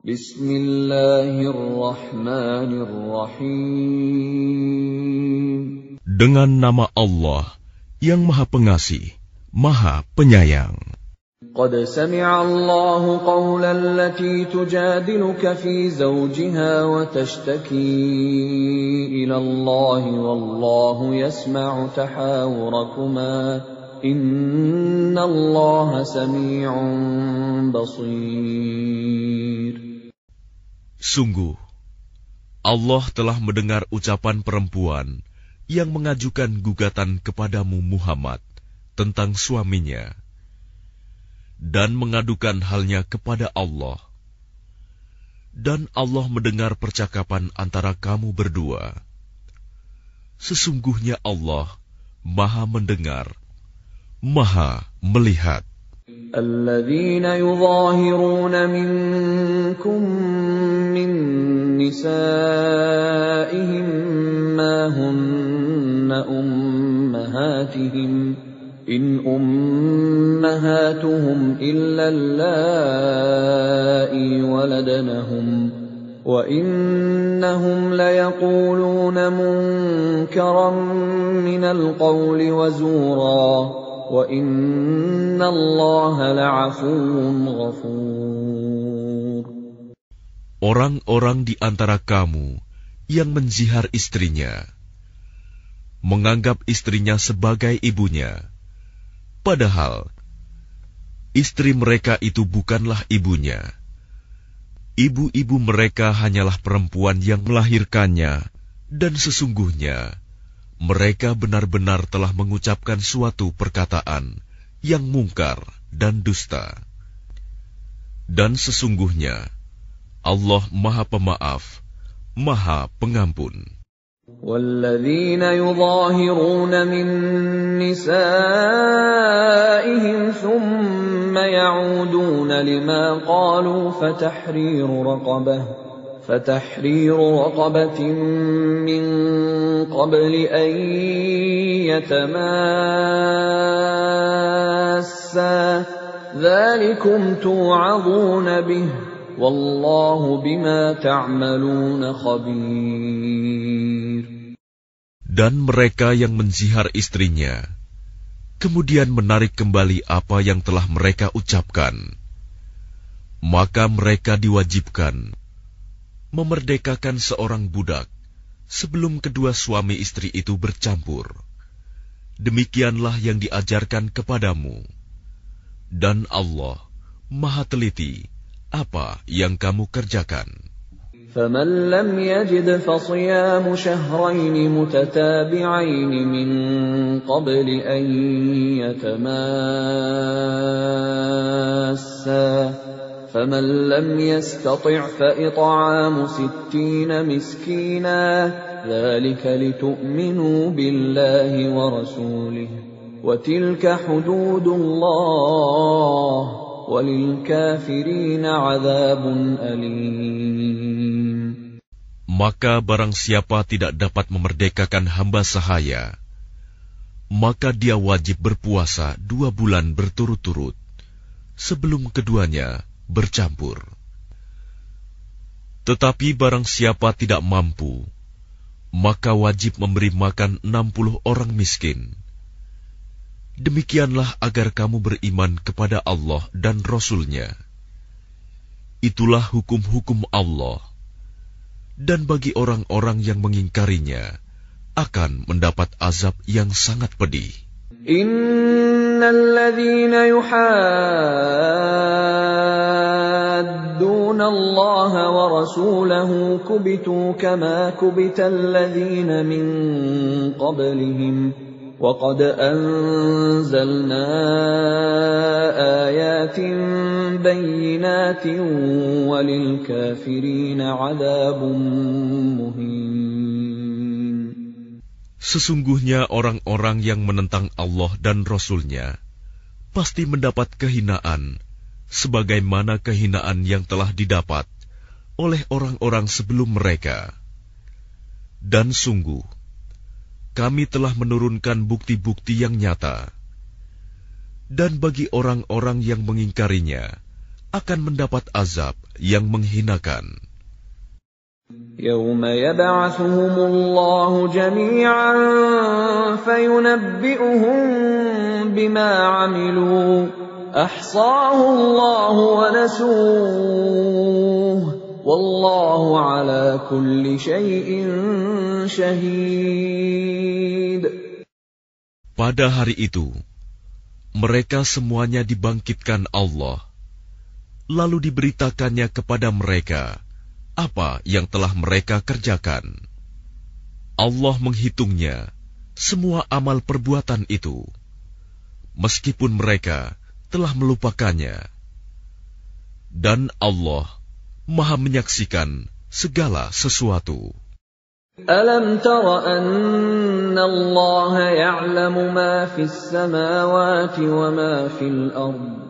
Bismillahirrahmanirrahim. Dengan nama Allah yang Maha Pengasih, Maha Penyayang. قد سمع الله قول التي تجادلك في زوجها وتشتكي إلى الله والله يسمع تحاوركما إن الله سميع بصير Sungguh, Allah telah mendengar ucapan perempuan yang mengajukan gugatan kepadamu Muhammad tentang suaminya dan mengadukan halnya kepada Allah. Dan Allah mendengar percakapan antara kamu berdua. Sesungguhnya Allah Maha Mendengar, Maha Melihat. الذين يظاهرون منكم من نسائهم ما هن أمهاتهم إن أمهاتهم إلا اللائي ولدنهم وإنهم ليقولون منكرا من القول وزورا وإن الله لعفو غفور Orang-orang di antara kamu yang menzihar istrinya, menganggap istrinya sebagai ibunya, padahal istri mereka itu bukanlah ibunya. Ibu-ibu mereka hanyalah perempuan yang melahirkannya, dan sesungguhnya mereka benar-benar telah mengucapkan suatu perkataan yang mungkar dan dusta. Dan sesungguhnya Allah Maha Pemaaf, Maha Pengampun. والذين يظاهرون من نسائهم ثم يعودون لما قالوا فتحرير رقبه فتحرير رقبة من قبل أن يتماسا ذلكم توعظون به Dan mereka yang menzihar istrinya, kemudian menarik kembali apa yang telah mereka ucapkan, maka mereka diwajibkan memerdekakan seorang budak sebelum kedua suami istri itu bercampur. Demikianlah yang diajarkan kepadamu. Dan Allah Maha Teliti apa yang kamu kerjakan. فمن لم يجد فصيام شهرين متتابعين من قبل أن يتماسا فمن لم يستطع فإطعام ستين مسكينا ذلك لتؤمنوا بالله ورسوله وتلك حدود الله Maka barang siapa tidak dapat memerdekakan hamba sahaya, maka dia wajib berpuasa dua bulan berturut-turut sebelum keduanya bercampur. Tetapi barang siapa tidak mampu, maka wajib memberi makan enam puluh orang miskin. Demikianlah agar kamu beriman kepada Allah dan Rasul-Nya. Itulah hukum-hukum Allah. Dan bagi orang-orang yang mengingkarinya, akan mendapat azab yang sangat pedih. Innalladzina yuhadduna Allah wa rasulahu kubitu kama kubita min qablihim. وقد أنزلنا آيات بينات وللكافرين عذاب مهين Sesungguhnya orang-orang yang menentang Allah dan Rasul-Nya pasti mendapat kehinaan, sebagaimana kehinaan yang telah didapat oleh orang-orang sebelum mereka. Dan sungguh, kami telah menurunkan bukti-bukti yang nyata. Dan bagi orang-orang yang mengingkarinya, akan mendapat azab yang menghinakan. يوم يبعثهم الله جميعا فينبئهم بما عملوا احصاه الله ونسوه Wallahu. Pada hari itu, mereka semuanya dibangkitkan Allah, lalu diberitakannya kepada mereka apa yang telah mereka kerjakan. Allah menghitungnya semua amal perbuatan itu, meskipun mereka telah melupakannya, dan Allah Maha menyaksikan segala sesuatu. Alam tara anna Allah ya'lamu ma fis samawati wa ma fil ardi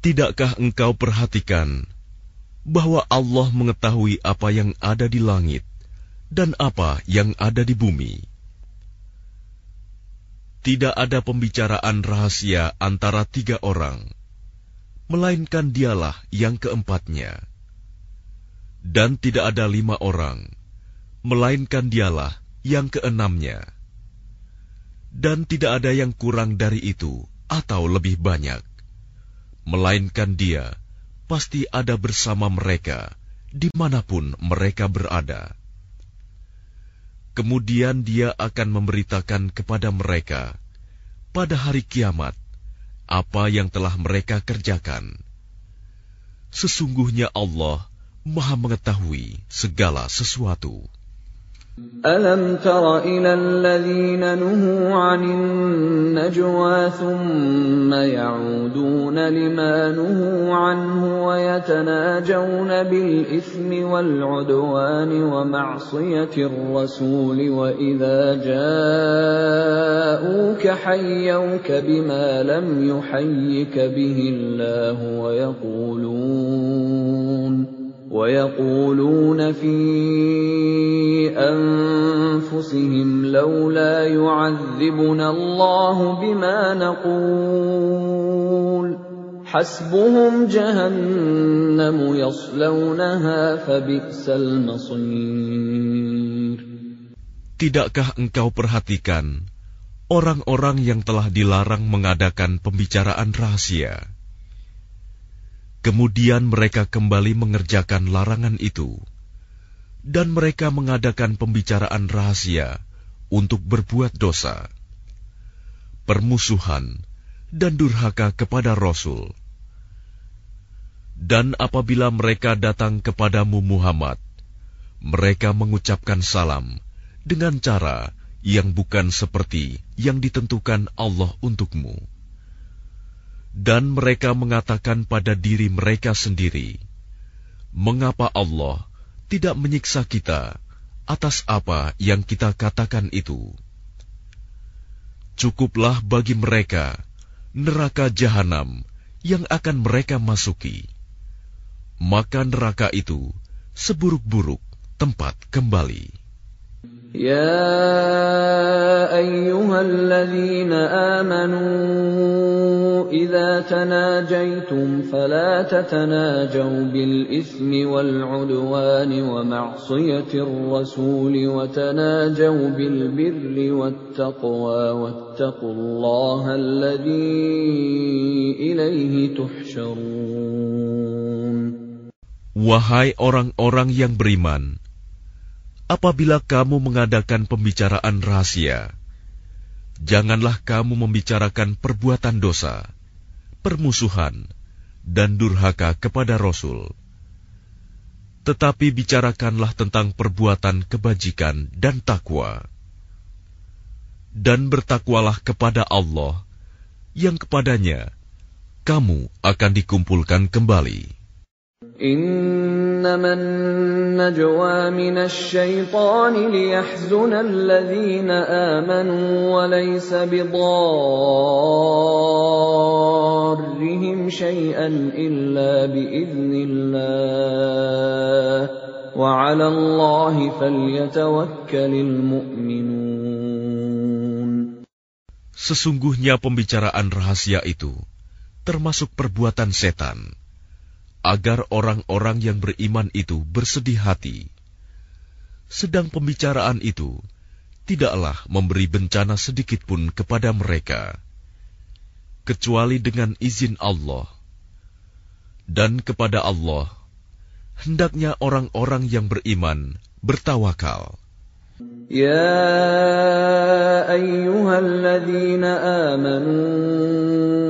Tidakkah engkau perhatikan bahwa Allah mengetahui apa yang ada di langit dan apa yang ada di bumi? Tidak ada pembicaraan rahasia antara tiga orang, melainkan dialah yang keempatnya. Dan tidak ada lima orang, melainkan dialah yang keenamnya. Dan tidak ada yang kurang dari itu atau lebih banyak, melainkan dia pasti ada bersama mereka di mana pun mereka berada. Kemudian dia akan memberitakan kepada mereka pada hari kiamat apa yang telah mereka kerjakan. Sesungguhnya Allah Maha Mengetahui segala sesuatu. ألم تر إلى الذين نهوا عن النجوى ثم يعودون لما نهوا عنه ويتناجون بالإثم والعدوان ومعصية الرسول وإذا جاءوك حيوك بما لم يحيك به الله ويقولون ويقولون في أنفسهم لولا يعذبنا الله بما نقول حسبهم جهنم يصلونها فبئس المصير Tidakkah engkau perhatikan orang-orang yang telah dilarang mengadakan pembicaraan rahasia? Kemudian mereka kembali mengerjakan larangan itu, dan mereka mengadakan pembicaraan rahasia untuk berbuat dosa, permusuhan, dan durhaka kepada Rasul. Dan apabila mereka datang kepadamu Muhammad, mereka mengucapkan salam dengan cara yang bukan seperti yang ditentukan Allah untukmu dan mereka mengatakan pada diri mereka sendiri, "Mengapa Allah tidak menyiksa kita atas apa yang kita katakan itu?" Cukuplah bagi mereka neraka jahanam yang akan mereka masuki. Maka neraka itu seburuk-buruk tempat kembali. يا ايها الذين امنوا اذا تناجيتم فلا تتناجوا بالاثم والعدوان ومعصيه الرسول وتناجوا بالبر والتقوى واتقوا الله الذي اليه تحشرون Wahai orang-orang yang beriman, apabila kamu mengadakan pembicaraan rahasia, janganlah kamu membicarakan perbuatan dosa, permusuhan, dan durhaka kepada Rasul. Tetapi bicarakanlah tentang perbuatan kebajikan dan takwa. Dan bertakwalah kepada Allah, yang kepadanya kamu akan dikumpulkan kembali. إنما النجوى من الشيطان ليحزن الذين آمنوا وليس بضارهم شيئا إلا بإذن الله. وعلى الله فليتوكل المؤمنون. Sesungguhnya pembicaraan rahasia itu termasuk perbuatan setan. agar orang-orang yang beriman itu bersedih hati. Sedang pembicaraan itu tidaklah memberi bencana sedikit pun kepada mereka, kecuali dengan izin Allah. Dan kepada Allah, hendaknya orang-orang yang beriman bertawakal. Ya ayyuhalladzina amanu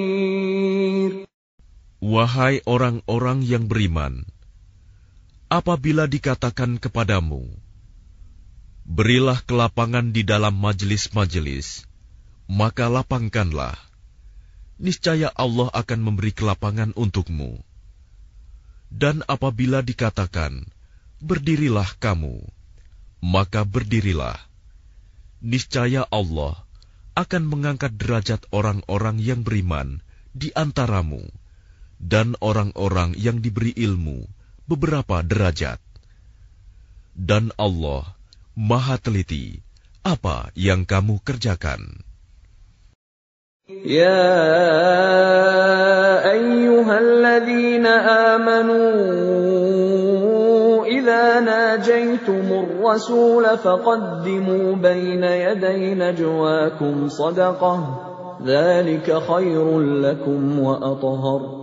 Wahai orang-orang yang beriman, apabila dikatakan kepadamu, berilah kelapangan di dalam majelis-majelis, maka lapangkanlah. Niscaya Allah akan memberi kelapangan untukmu. Dan apabila dikatakan, berdirilah kamu, maka berdirilah niscaya Allah akan mengangkat derajat orang-orang yang beriman di antaramu dan orang-orang yang diberi ilmu beberapa derajat. Dan Allah Maha Teliti apa yang kamu kerjakan. Ya ayyuhalladzina amanu idza najaytumur rasul faqaddimu baina yaday najwaakum sadaqah dzalika khairul lakum wa athhar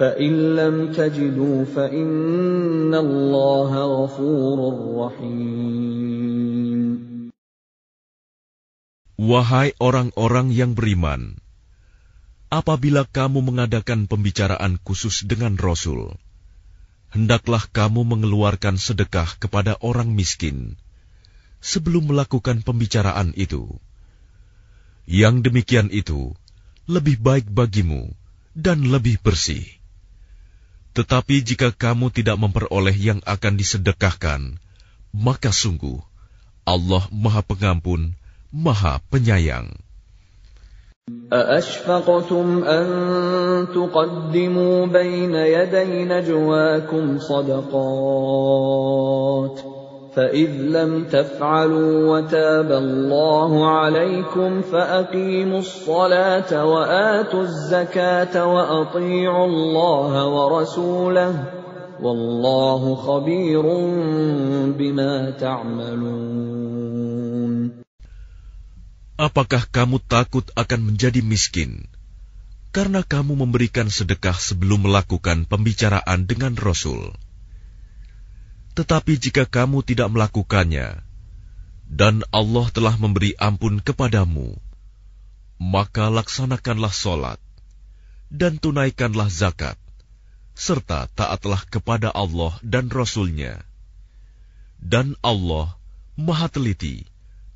فإن لم تجدوا فإن الله غفور رحيم Wahai orang-orang yang beriman, apabila kamu mengadakan pembicaraan khusus dengan Rasul, hendaklah kamu mengeluarkan sedekah kepada orang miskin sebelum melakukan pembicaraan itu. Yang demikian itu lebih baik bagimu dan lebih bersih. Tetapi jika kamu tidak memperoleh yang akan disedekahkan, maka sungguh Allah Maha Pengampun, Maha Penyayang. أأشفقتم أن تقدموا بين يدي نجواكم صدقات فإذ لم تفعلوا وتاب الله عليكم فأقيموا الصلاة وآتوا الزكاة وأطيعوا الله ورسوله والله خبير بما تعملون Apakah kamu takut akan menjadi miskin karena kamu memberikan sedekah sebelum melakukan pembicaraan dengan Rasul? Tetapi jika kamu tidak melakukannya, dan Allah telah memberi ampun kepadamu, maka laksanakanlah solat dan tunaikanlah zakat, serta taatlah kepada Allah dan Rasul-Nya. Dan Allah Maha Teliti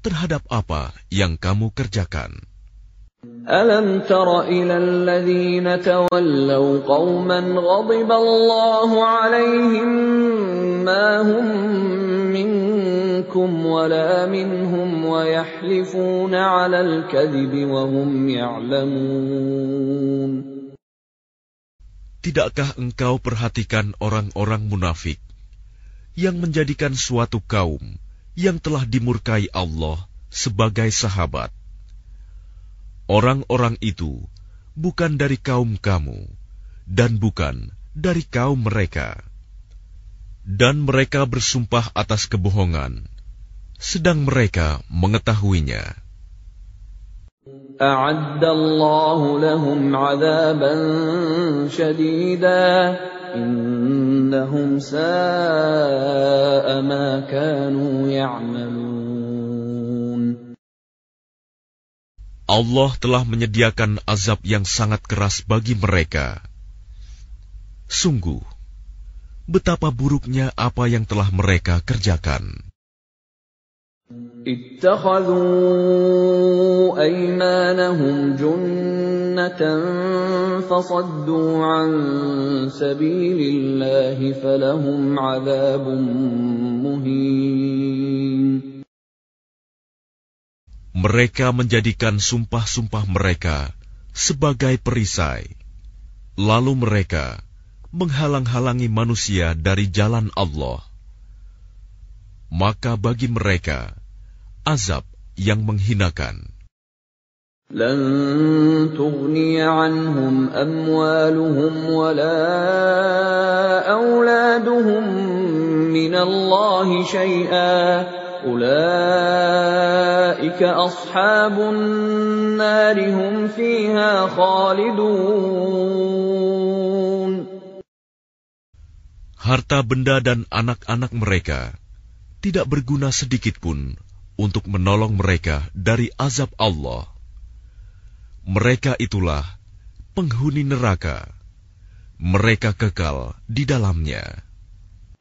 terhadap apa yang kamu kerjakan. ألم تر إلى الذين تولوا قوما غضب الله عليهم ما هم منكم ولا منهم ويحلفون على الكذب وهم يعلمون Tidakkah engkau perhatikan orang-orang munafik yang menjadikan suatu kaum yang telah dimurkai Allah sebagai sahabat. Orang-orang itu bukan dari kaum kamu dan bukan dari kaum mereka. Dan mereka bersumpah atas kebohongan, sedang mereka mengetahuinya. أعد الله لهم عذابا شديدا إنهم ساء ما كانوا يعملون Allah telah menyediakan azab yang sangat keras bagi mereka. Sungguh, betapa buruknya apa yang telah mereka kerjakan. اتخذوا أيمانهم جنة فصدوا عن سبيل الله فلهم عذاب مهين Mereka menjadikan sumpah-sumpah mereka sebagai perisai. Lalu mereka menghalang-halangi manusia dari jalan Allah maka bagi mereka azab yang menghinakan. لن تغني عنهم أموالهم ولا أولادهم من الله شيئا أولئك Harta benda dan anak-anak mereka tidak berguna sedikit pun untuk menolong mereka dari azab Allah. Mereka itulah penghuni neraka. Mereka kekal di dalamnya.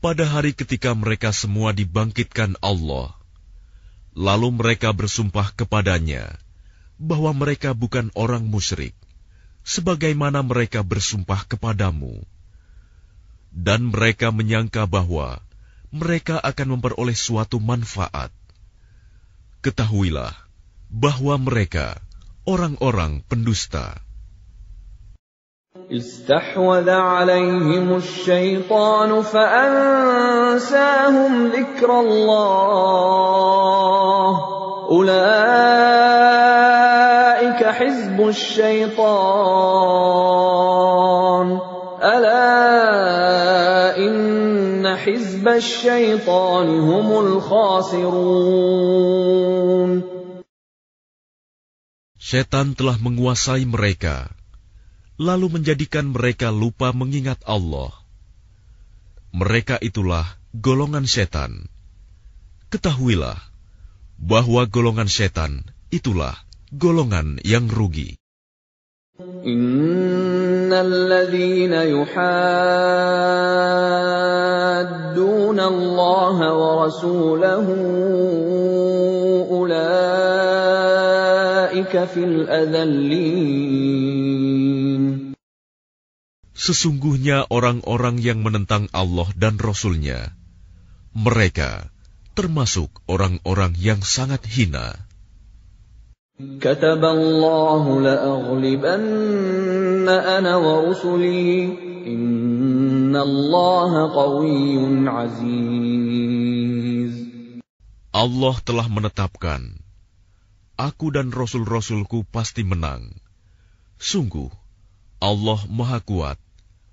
pada hari ketika mereka semua dibangkitkan Allah, lalu mereka bersumpah kepadanya bahwa mereka bukan orang musyrik, sebagaimana mereka bersumpah kepadamu. Dan mereka menyangka bahwa mereka akan memperoleh suatu manfaat. Ketahuilah bahwa mereka orang-orang pendusta. استحوذ عليهم الشيطان فأنساهم ذكر الله. أولئك حزب الشيطان. ألا إن حزب الشيطان هم الخاسرون. Setan telah menguasai mereka, lalu menjadikan mereka lupa mengingat Allah. Mereka itulah golongan setan. Ketahuilah bahwa golongan setan itulah golongan yang rugi. إن الذين يحادون الله ورسوله أولئك في الأذلين Sesungguhnya orang-orang yang menentang Allah dan Rasul-Nya, mereka termasuk orang-orang yang sangat hina. كتب الله لأغلبن أنا ورسلي إن الله قوي عزيز Allah telah menetapkan, Aku dan Rasul-Rasulku pasti menang. Sungguh, Allah Maha Kuat,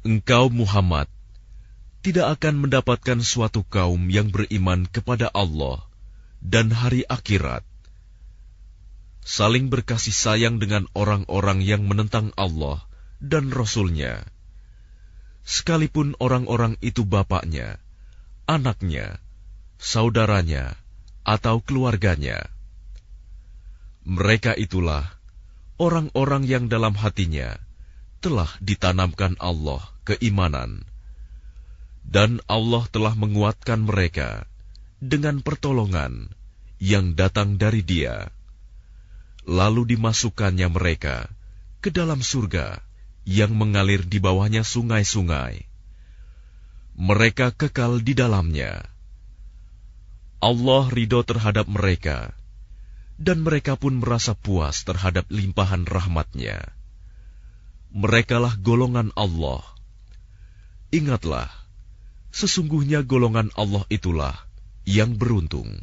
Engkau Muhammad tidak akan mendapatkan suatu kaum yang beriman kepada Allah dan hari akhirat, saling berkasih sayang dengan orang-orang yang menentang Allah, dan Rasul-Nya, sekalipun orang-orang itu bapaknya, anaknya, saudaranya, atau keluarganya. Mereka itulah orang-orang yang dalam hatinya telah ditanamkan Allah keimanan dan Allah telah menguatkan mereka dengan pertolongan yang datang dari Dia. Lalu dimasukkannya mereka ke dalam surga yang mengalir di bawahnya sungai-sungai. Mereka kekal di dalamnya. Allah ridho terhadap mereka, dan mereka pun merasa puas terhadap limpahan rahmatnya. Merekalah golongan Allah. Ingatlah, Sesungguhnya golongan Allah itulah yang beruntung.